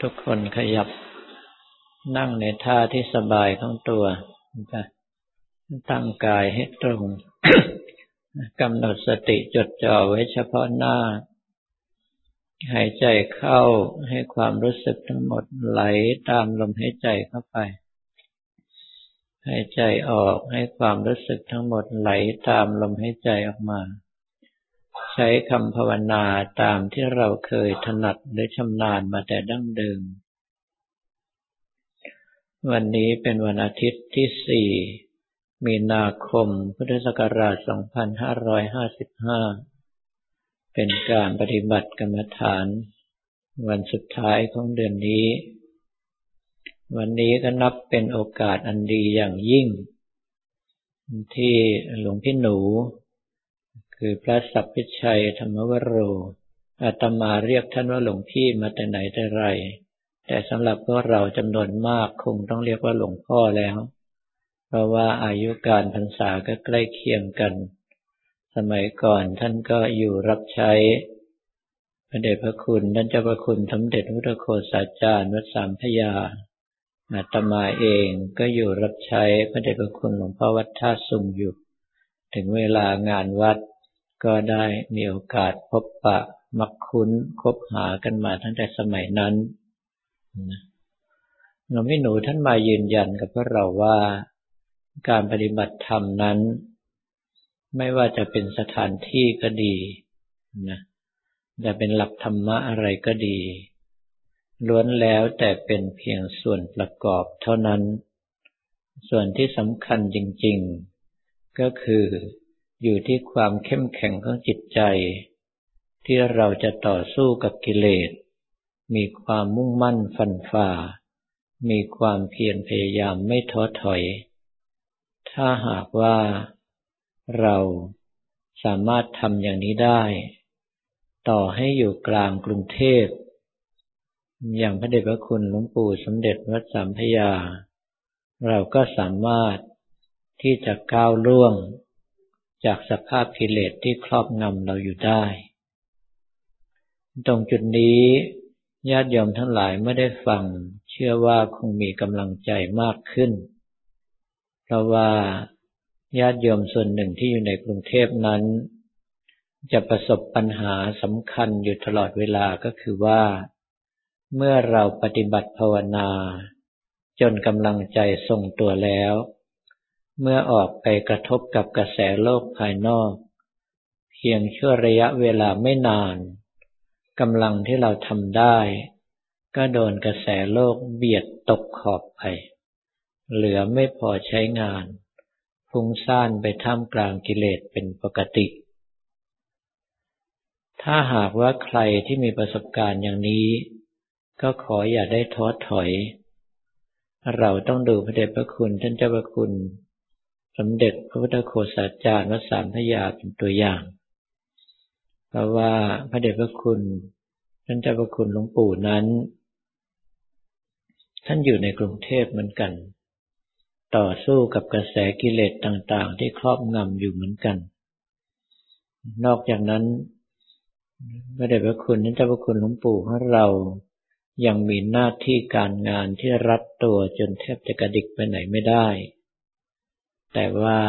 ทุกคนขยับนั่งในท่าที่สบายของตัวตั้งกายให้ตรงกำหนดสติจดจ่อไว้เฉพาะหน้า หายใจเข้าให้ความรู้สึกทั้งหมดไหลตามลมหายใจเข้าไป หายใจออกให้ความรู้สึกทั้งหมดไหลตามลมหายใจออกมา ใช้คำภาวนาตามที่เราเคยถนัดหรือชำนาญมาแต่ดั้งเดิม วันนี้เป็นวันอาทิตย์ที่สี่มีนาคม พุทธศักราช 2555 เป็นการปฏิบัติกรรมฐาน วันสุดท้ายของเดือนนี้ วันนี้ก็นับเป็นโอกาสอันดีอย่างยิ่ง ที่หลวงพี่หนู คือพระสัพพิชัยธรรมวโร อาตมาเรียกท่านว่าหลวงพี่มาแต่ไหนแต่ไร แต่สำหรับพวกเราจำนวนมากคงต้องเรียกว่าหลวงพ่อแล้ว เพราะว่าอายุการพรรษาก็ใกล้เคียงกัน สมัยก่อนท่านก็อยู่รับใช้พระเดชพระคุณท่านเจ้าพระคุณสมเด็จพระโคสาจารย์วัดสามพยาอาตมาเองก็อยู่รับใช้พระเดชพระคุณหลวงพ่อวัดท่าสุงอยู่ ถึงเวลางานวัด ก็ได้มีโอกาสพบปะมักคุ้นคบหากันมาตั้งแต่สมัยนั้นหลวงพี่หนูท่านมายืนยันกับพวกเราว่า การปฏิบัติธรรมนั้น ไม่ว่าจะเป็นสถานที่ก็ดีนะจะเป็นหลักธรรมะอะไรก็ดี ล้วนแล้วแต่เป็นเพียงส่วนประกอบเท่านั้น ส่วนที่สำคัญจริง ๆ ก็คือ อยู่ที่ความเข้มแข็งของจิตใจ ที่เราจะต่อสู้กับกิเลส มีความมุ่งมั่นฟันฝ่า มีความเพียรพยายามไม่ท้อถอย ถ้าหากว่าเราสามารถทำอย่างนี้ได้ ต่อให้อยู่กลางกรุงเทพ อย่างพระเดชพระคุณหลวงปู่สมเด็จวัดสามพยา เราก็สามารถที่จะก้าวล่วง จากสภาพกิเลสที่ครอบงำเราอยู่ได้ ตรงจุดนี้ญาติโยมทั้งหลายไม่ได้ฟัง เชื่อว่าคงมีกำลังใจมากขึ้น เพราะว่าญาติโยมส่วนหนึ่งที่อยู่ในกรุงเทพนั้น จะประสบปัญหาสำคัญอยู่ตลอดเวลาก็คือว่า เมื่อเราปฏิบัติภาวนา จนกำลังใจทรงตัวแล้ว เมื่อออกไปกระทบกับกระแสโลกภายนอก เพียงชั่วระยะเวลาไม่นานกำลังที่เราทำได้ ก็โดนกระแสโลกเบียดตกขอบไป เหลือไม่พอใช้งาน ฟุ้งซ่านไปท่ามกลางกิเลสเป็นปกติ ถ้าหากว่าใครที่มีประสบการณ์อย่างนี้ ก็ขออย่าได้ท้อถอย เราต้องดูพระเดชพระคุณท่านเจ้าพระคุณ สมเด็จพระพุทธโฆษาจารย์วัดสามพยาเป็นตัวอย่าง เพราะว่าพระเดชพระคุณท่านเจ้าพระคุณหลวงปู่นั้น ท่านอยู่ในกรุงเทพเหมือนกัน ต่อสู้กับกระแสกิเลสต่างๆ ที่ครอบงำอยู่เหมือนกัน นอกจากนั้นพระเดชพระคุณท่านเจ้าพระคุณหลวงปู่ของเรายังมีหน้าที่การงานที่รัดตัวจนแทบจะกระดิกไปไหนไม่ได้ แต่ว่า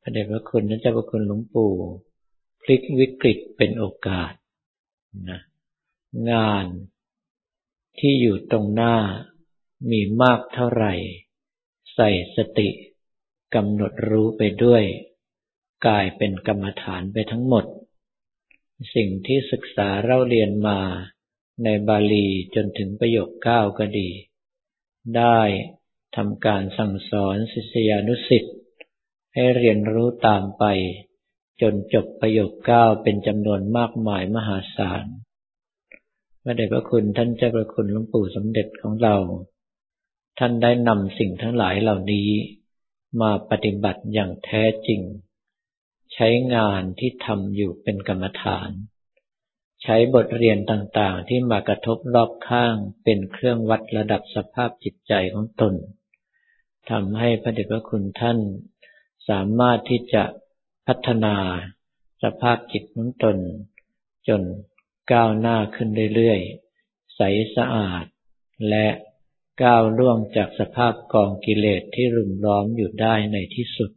พระเดชพระคุณนั้นเจ้าพระคุณหลวงปู่พลิกวิกฤตเป็นโอกาสนะงานที่อยู่ตรงหน้ามีมากเท่าไหร่ ใส่สติกำหนดรู้ไปด้วยกลายเป็นกรรมฐานไปทั้งหมด สิ่งที่ศึกษาเล่าเรียนมาในบาลีจนถึงประโยคเก้าก็ดี ได้ ทำการสั่งสอนศิษยานุสิ์ให้เรียนรู้ตามไป จนจบประโยคเก้าเป็นจำนวนมากมายมหาศาลพระเดชพระคุณท่านเจ้าพระคุณหลวงปู่สมเด็จของเรา ท่านได้นำสิ่งทั้งหลายเหล่านี้ มาปฏิบัติอย่างแท้จริง ใช้งานที่ทำอยู่เป็นกรรมฐาน ใช้บทเรียนต่างๆที่มากระทบรอบข้างเป็นเครื่องวัดระดับสภาพจิตใจของตน ทำให้พระเดชพระคุณท่านสามารถที่จะพัฒนาสภาพจิตของตน จนก้าวหน้าขึ้นเรื่อยๆ ใสสะอาด และก้าวล่วงจากสภาพกองกิเลสที่รุมล้อมอยู่ได้ในที่สุด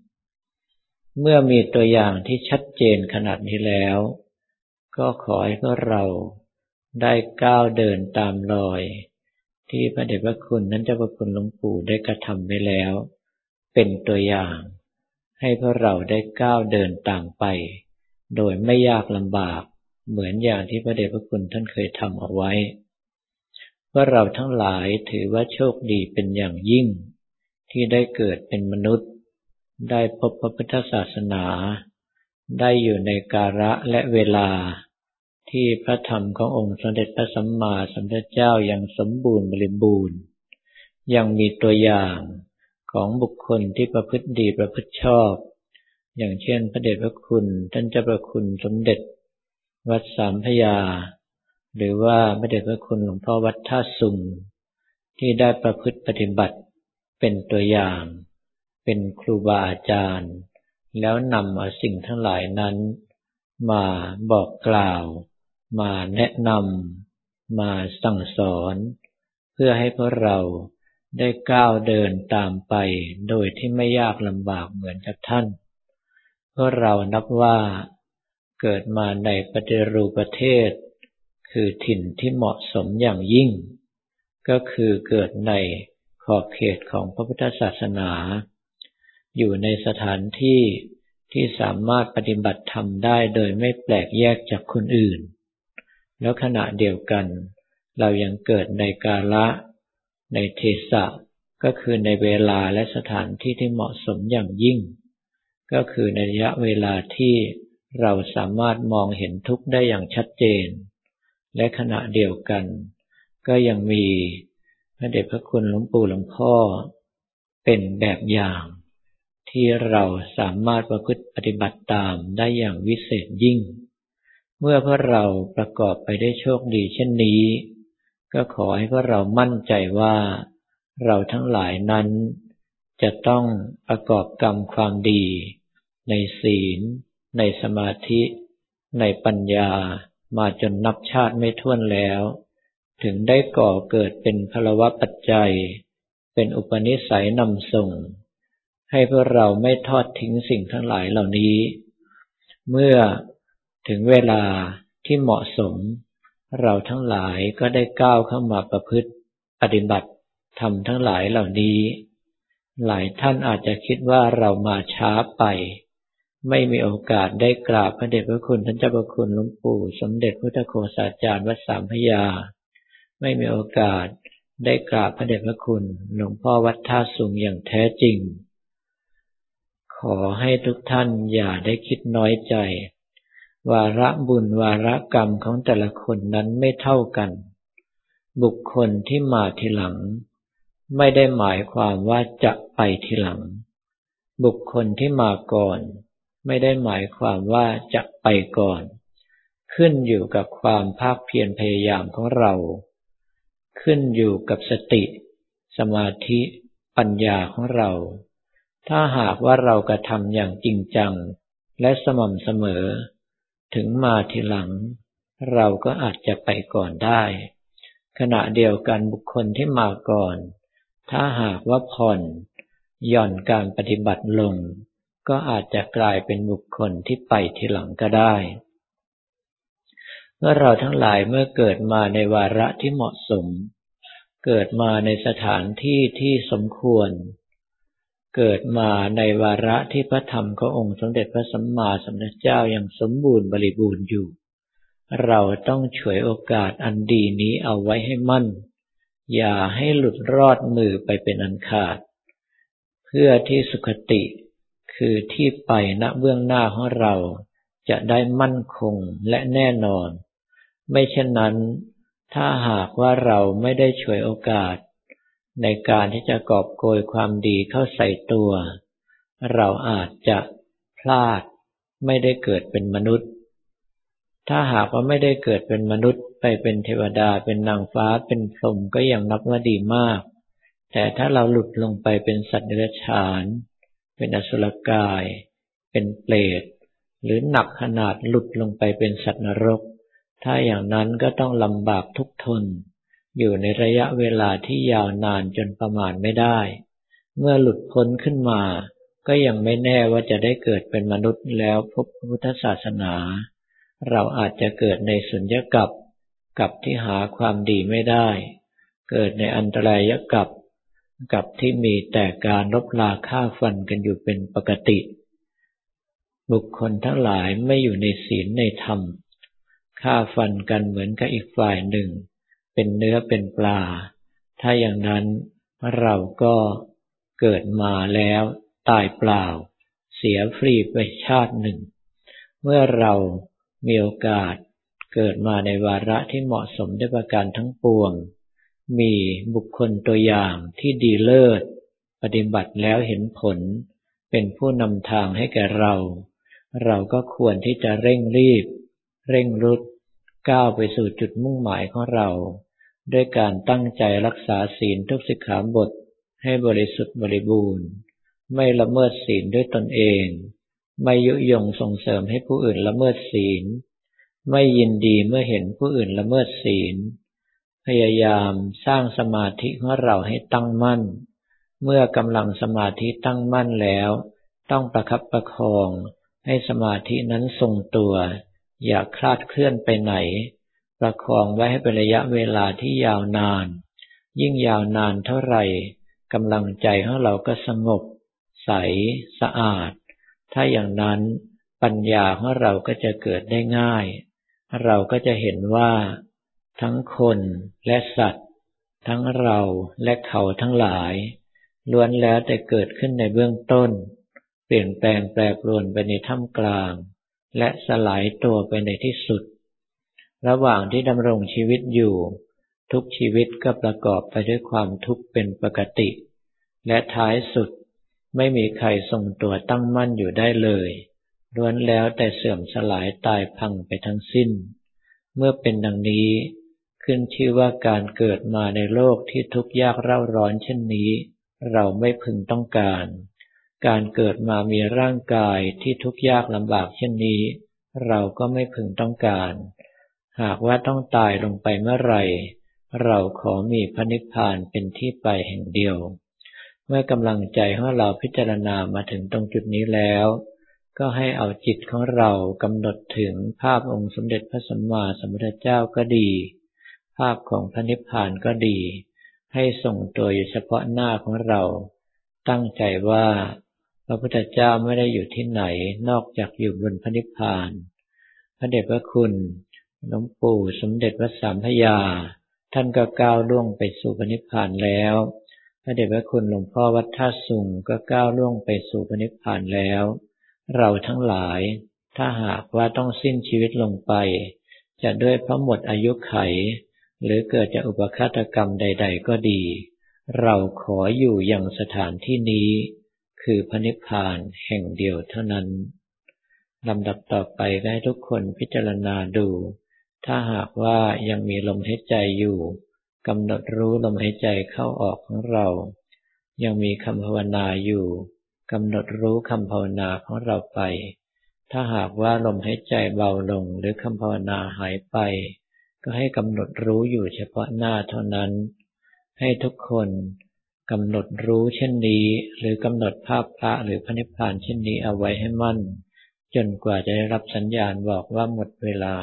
เมื่อมีตัวอย่างที่ชัดเจนขนาดนี้แล้ว ก็ขอให้พวกเราได้ก้าวเดินตามรอย ที่พระเดชพระคุณนั้นเจ้าพระคุณหลวงปู่ได้กระทำไว้แล้ว เป็นตัวอย่าง ให้พวกเราได้ก้าวเดินต่ามไป โดยไม่ยากลำบาก เหมือนอย่างที่พระเดชพระคุณท่านเคยทำเอาไว้ว่าเราทั้งหลายถือว่าโชคดีเป็นอย่างยิ่ง ที่ได้เกิดเป็นมนุษย์ ได้พบพระพุทธศาสนา ได้อยู่ในกาละและเวลา ที่พระธรรมขององค์สมเด็จพระสัมมาสัมพุทธเจ้ายังสมบูรณ์บริบูรณ์ ยังมีตัวอย่างของบุคคลที่ประพฤติดีประพฤติชอบ อย่างเช่นพระเดชพระคุณท่านเจ้าประคุณสมเด็จ วัดสามพยา หรือว่าพระเดชพระคุณหลวงพ่อวัดท่าสุงที่ได้ประพฤติปฏิบัติเป็นตัวอย่าง เป็นครูบาอาจารย์ แล้วนำเอาสิ่งทั้งหลายนั้นมาบอกกล่าว มาแนะนำมาสั่งสอน เพื่อให้พวกเราได้ก้าวเดินตามไปโดยที่ไม่ยากลำบากเหมือนกับท่านเพราะเรานับว่าเกิดมาในปฏิรูปประเทศ คือถิ่นที่เหมาะสมอย่างยิ่ง ก็คือเกิดในขอบเขตของพระพุทธศาสนา อยู่ในสถานที่ที่สามารถปฏิบัติธรรมได้โดยไม่แปลกแยกจากคนอื่น แล้วขณะเดียวกัน เรายังเกิดในกาละ ในเทศะ ก็คือในเวลาและสถานที่ที่เหมาะสมอย่างยิ่ง ก็คือในระยะเวลาที่เราสามารถมองเห็นทุกข์ได้อย่างชัดเจน และขณะเดียวกัน ก็ยังมีพระเดชพระคุณหลวงปู่หลวงพ่อ เป็นแบบอย่าง ที่เราสามารถประพฤติปฏิบัติตามได้อย่างวิเศษยิ่ง เมื่อพวกเราประกอบไปได้โชคดีเช่นนี้ ก็ขอให้พวกเรามั่นใจว่า เราทั้งหลายนั้น จะต้องประกอบกรรมความดี ในศีล ในสมาธิ ในปัญญามาจนนับชาติไม่ท้วนแล้ว ถึงได้ก่อเกิดเป็นพลวะปัจจัย เป็นอุปนิสัยนำส่ง ให้พวกเราไม่ทอดทิ้งสิ่งทั้งหลายเหล่านี้ เมื่อ ถึงเวลาที่เหมาะสม เราทั้งหลายก็ได้ก้าวเข้ามาประพฤติปฏิบัติทำทั้งหลายเหล่านี้ หลายท่านอาจจะคิดว่าเรามาช้าไป ไม่มีโอกาสได้กราบพระเดชพระคุณท่านเจ้าพระคุณหลวงปู่ สมเด็จพุทธโฆษาจารย์วัดสามพยา ไม่มีโอกาสได้กราบพระเดชพระคุณหลวงพ่อวัดท่าสุงอย่างแท้จริง ขอให้ทุกท่านอย่าได้คิดน้อยใจ วาระบุญวาระกรรมของแต่ละคนนั้นไม่เท่ากัน บุคคลที่มาทีหลัง ไม่ได้หมายความว่าจะไปทีหลัง บุคคลที่มาก่อน ไม่ได้หมายความว่าจะไปก่อน ขึ้นอยู่กับความภาคเพียรพยายามของเรา ขึ้นอยู่กับสติ สมาธิปัญญาของเรา ถ้าหากว่าเรากระทำอย่างจริงจังและสม่ำเสมอ ถึงมาทีหลัง เราก็อาจจะไปก่อนได้ ขณะเดียวกันบุคคลที่มาก่อน ถ้าหากว่าผ่อนหย่อนการปฏิบัติลง ก็อาจจะกลายเป็นบุคคลที่ไปทีหลังก็ได้เมื่อเราทั้งหลายเมื่อเกิดมาในวาระที่เหมาะสม เกิดมาในสถานที่ที่สมควร เกิดมาในวาระที่พระธรรมขององค์สมเด็จพระสัมมาสัมพุทธเจ้ายังสมบูรณ์บริบูรณ์อยู่ เราต้องฉวยโอกาสอันดีนี้เอาไว้ให้มั่น อย่าให้หลุดรอดมือไปเป็นอันขาด เพื่อที่สุขติคือที่ไปณเบื้องหน้าของเราจะได้มั่นคงและแน่นอน ไม่เช่นนั้น ถ้าหากว่าเราไม่ได้ช่วยโอกาส ในการที่จะกอบโกยความดีเข้าใส่ตัว เราอาจจะพลาดไม่ได้เกิดเป็นมนุษย์ ถ้าหากว่าไม่ได้เกิดเป็นมนุษย์ไปเป็นเทวดาเป็นนางฟ้าเป็นพรหมก็ยังนับว่าดีมาก แต่ถ้าเราหลุดลงไปเป็นสัตว์เดรัจฉาน เป็นอสุรกาย เป็นเปรตหรือหนักขนาดหลุดลงไปเป็นสัตว์นรก ถ้าอย่างนั้นก็ต้องลำบากทุกทน อยู่ในระยะเวลาที่ยาวนานจนประมาณไม่ได้ เมื่อหลุดพ้นขึ้นมา ก็ยังไม่แน่ว่าจะได้เกิดเป็นมนุษย์แล้วพบพุทธศาสนา เราอาจจะเกิดในสุญญกับกับที่หาความดีไม่ได้ เกิดในอันตรายกับกับที่มีแต่การลบลาฆ่าฟันกันอยู่เป็นปกติ บุคคลทั้งหลายไม่อยู่ในศีลในธรรมฆ่าฟันกันเหมือนกับอีกฝ่ายหนึ่ง เป็นเนื้อเป็นปลา ถ้าอย่างนั้นเราก็เกิดมาแล้วตายเปล่า เสียฟรีไปชาติหนึ่ง เมื่อเรามีโอกาสเกิดมาในวาระที่เหมาะสมด้วยประการทั้งปวง มีบุคคลตัวอย่างที่ดีเลิศ ปฏิบัติแล้วเห็นผล เป็นผู้นำทางให้แก่เรา เราก็ควรที่จะเร่งรีบ เร่งรุดก้าวไปสู่จุดมุ่งหมายของเรา ด้วยการตั้งใจรักษาศีลทุกสิกขาบทให้บริสุทธิ์บริบูรณ์ ไม่ละเมิดศีลด้วยตนเอง ไม่ยุยงส่งเสริมให้ผู้อื่นละเมิดศีล ไม่ยินดีเมื่อเห็นผู้อื่นละเมิดศีล พยายามสร้างสมาธิของเราให้ตั้งมั่น เมื่อกำลังสมาธิตั้งมั่นแล้ว ต้องประคับประคอง ให้สมาธินั้นทรงตัว อย่าคลาดเคลื่อนไปไหน ประคองไว้ให้เป็นระยะเวลาที่ยาวนาน ยิ่งยาวนานเท่าไหร่กำลังใจของเราก็สงบ ใสสะอาด ถ้าอย่างนั้นปัญญาของเราก็จะเกิดได้ง่าย เราก็จะเห็นว่า ทั้งคนและสัตว์ ทั้งเราและเขาทั้งหลาย ล้วนแล้วแต่เกิดขึ้นในเบื้องต้น เปลี่ยนแปลงแปรปรวนไปในท่ามกลาง และสลายตัวไปในที่สุด ระหว่างที่ดำรงชีวิตอยู่ ทุกชีวิตก็ประกอบไปด้วยความทุกข์เป็นปกติ และท้ายสุดไม่มีใครทรงตัวตั้งมั่นอยู่ได้เลยล้วนแล้วแต่เสื่อมสลายตายพังไปทั้งสิ้น เมื่อเป็นดังนี้ ขึ้นชื่อว่าการเกิดมาในโลกที่ทุกข์ยากเร่าร้อนเช่นนี้ เราไม่พึงต้องการ การเกิดมามีร่างกายที่ทุกข์ยากลำบากเช่นนี้ เราก็ไม่พึงต้องการ หากว่าต้องตายลงไปเมื่อไหร่ เราขอมีพระนิพพานเป็นที่ไปแห่งเดียว เมื่อกำลังใจของเราพิจารณามาถึงตรงจุดนี้แล้ว ก็ให้เอาจิตของเรากำหนดถึงภาพองค์สมเด็จพระสัมมาสัมพุทธเจ้าก็ดี ภาพของพระนิพพานก็ดี ให้ส่งตัวอยู่เฉพาะหน้าของเรา ตั้งใจว่าพระพุทธเจ้าไม่ได้อยู่ที่ไหนนอกจากอยู่บนพระนิพพาน พระเดชพระคุณ หลวงปู่สมเด็จพระสามพยา ท่านก็ก้าวล่วงไปสู่พระนิพพานแล้ว พระเดชพระคุณหลวงพ่อวัดท่าสุงก็ก้าวล่วงไปสู่พระนิพพานแล้ว เราทั้งหลาย ถ้าหากว่าต้องสิ้นชีวิตลงไป จะด้วยพระหมดอายุไข หรือเกิดจากอุปฆาตกรรมใด ๆ ก็ดี เราขออยู่อย่างสถานที่นี้ คือพระนิพพานแห่งเดียวเท่านั้นลำดับต่อไปให้ทุกคนพิจารณาดู ถ้าหากว่ายังมีลมหายใจอยู่กำหนดรู้ลมหายใจเข้าออกของเรา ยังมีคำภาวนาอยู่กำหนดรู้คำภาวนาของเราไป ถ้าหากว่าลมหายใจเบาลงหรือคำภาวนาหายไป ก็ให้กำหนดรู้อยู่เฉพาะหน้าเท่านั้น ให้ทุกคนกำหนดรู้เช่นนี้ หรือกำหนดภาพพระหรือพระนิพพานเช่นนี้เอาไว้ให้มั่น จนกว่าจะได้รับสัญญาณบอกว่าหมดเวลา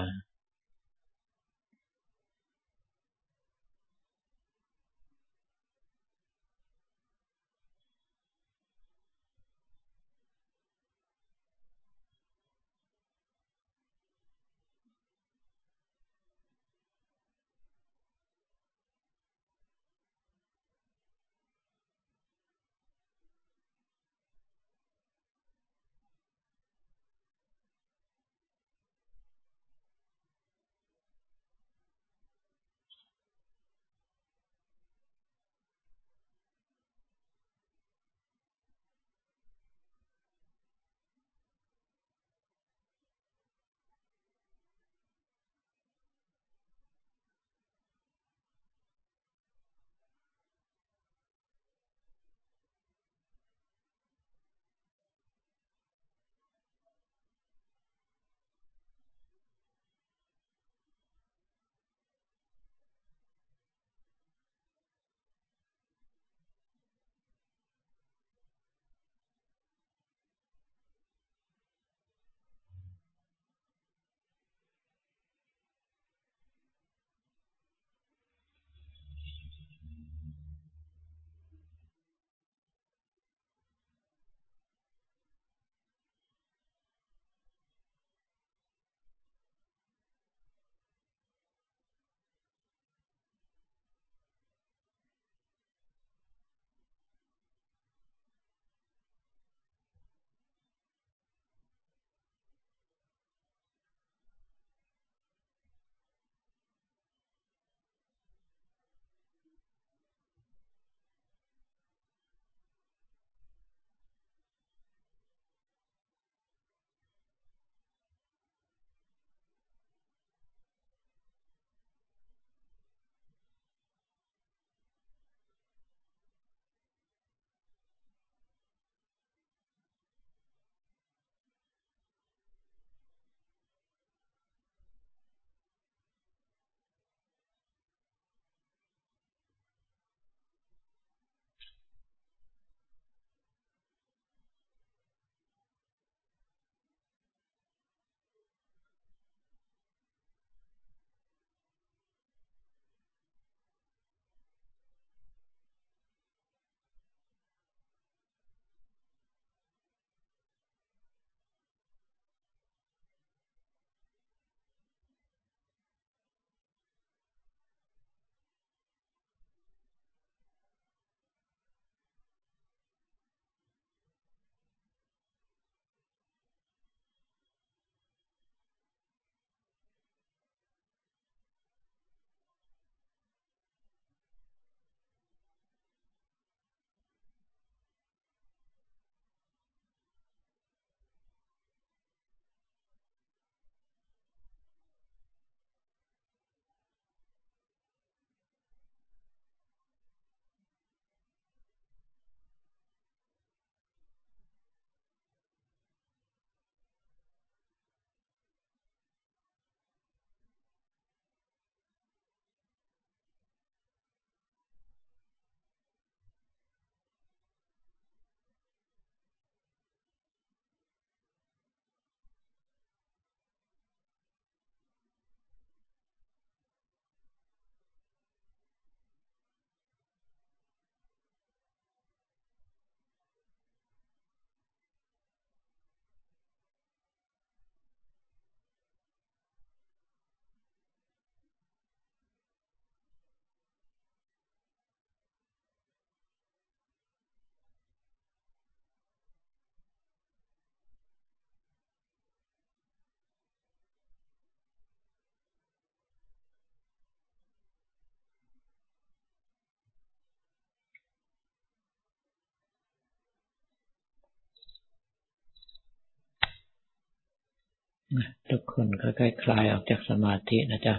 ทุกคนก็คคลายออกจากสมาธินะจ๊ะ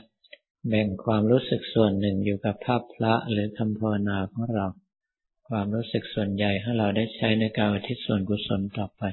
แบ่งความรู้สึกส่วนหนึ่งอยู่กับภาพพระหรือคำภาวนาของเรา ความรู้สึกส่วนใหญ่ให้เราได้ใช้ในการอุทิศส่วนกุศลต่อไป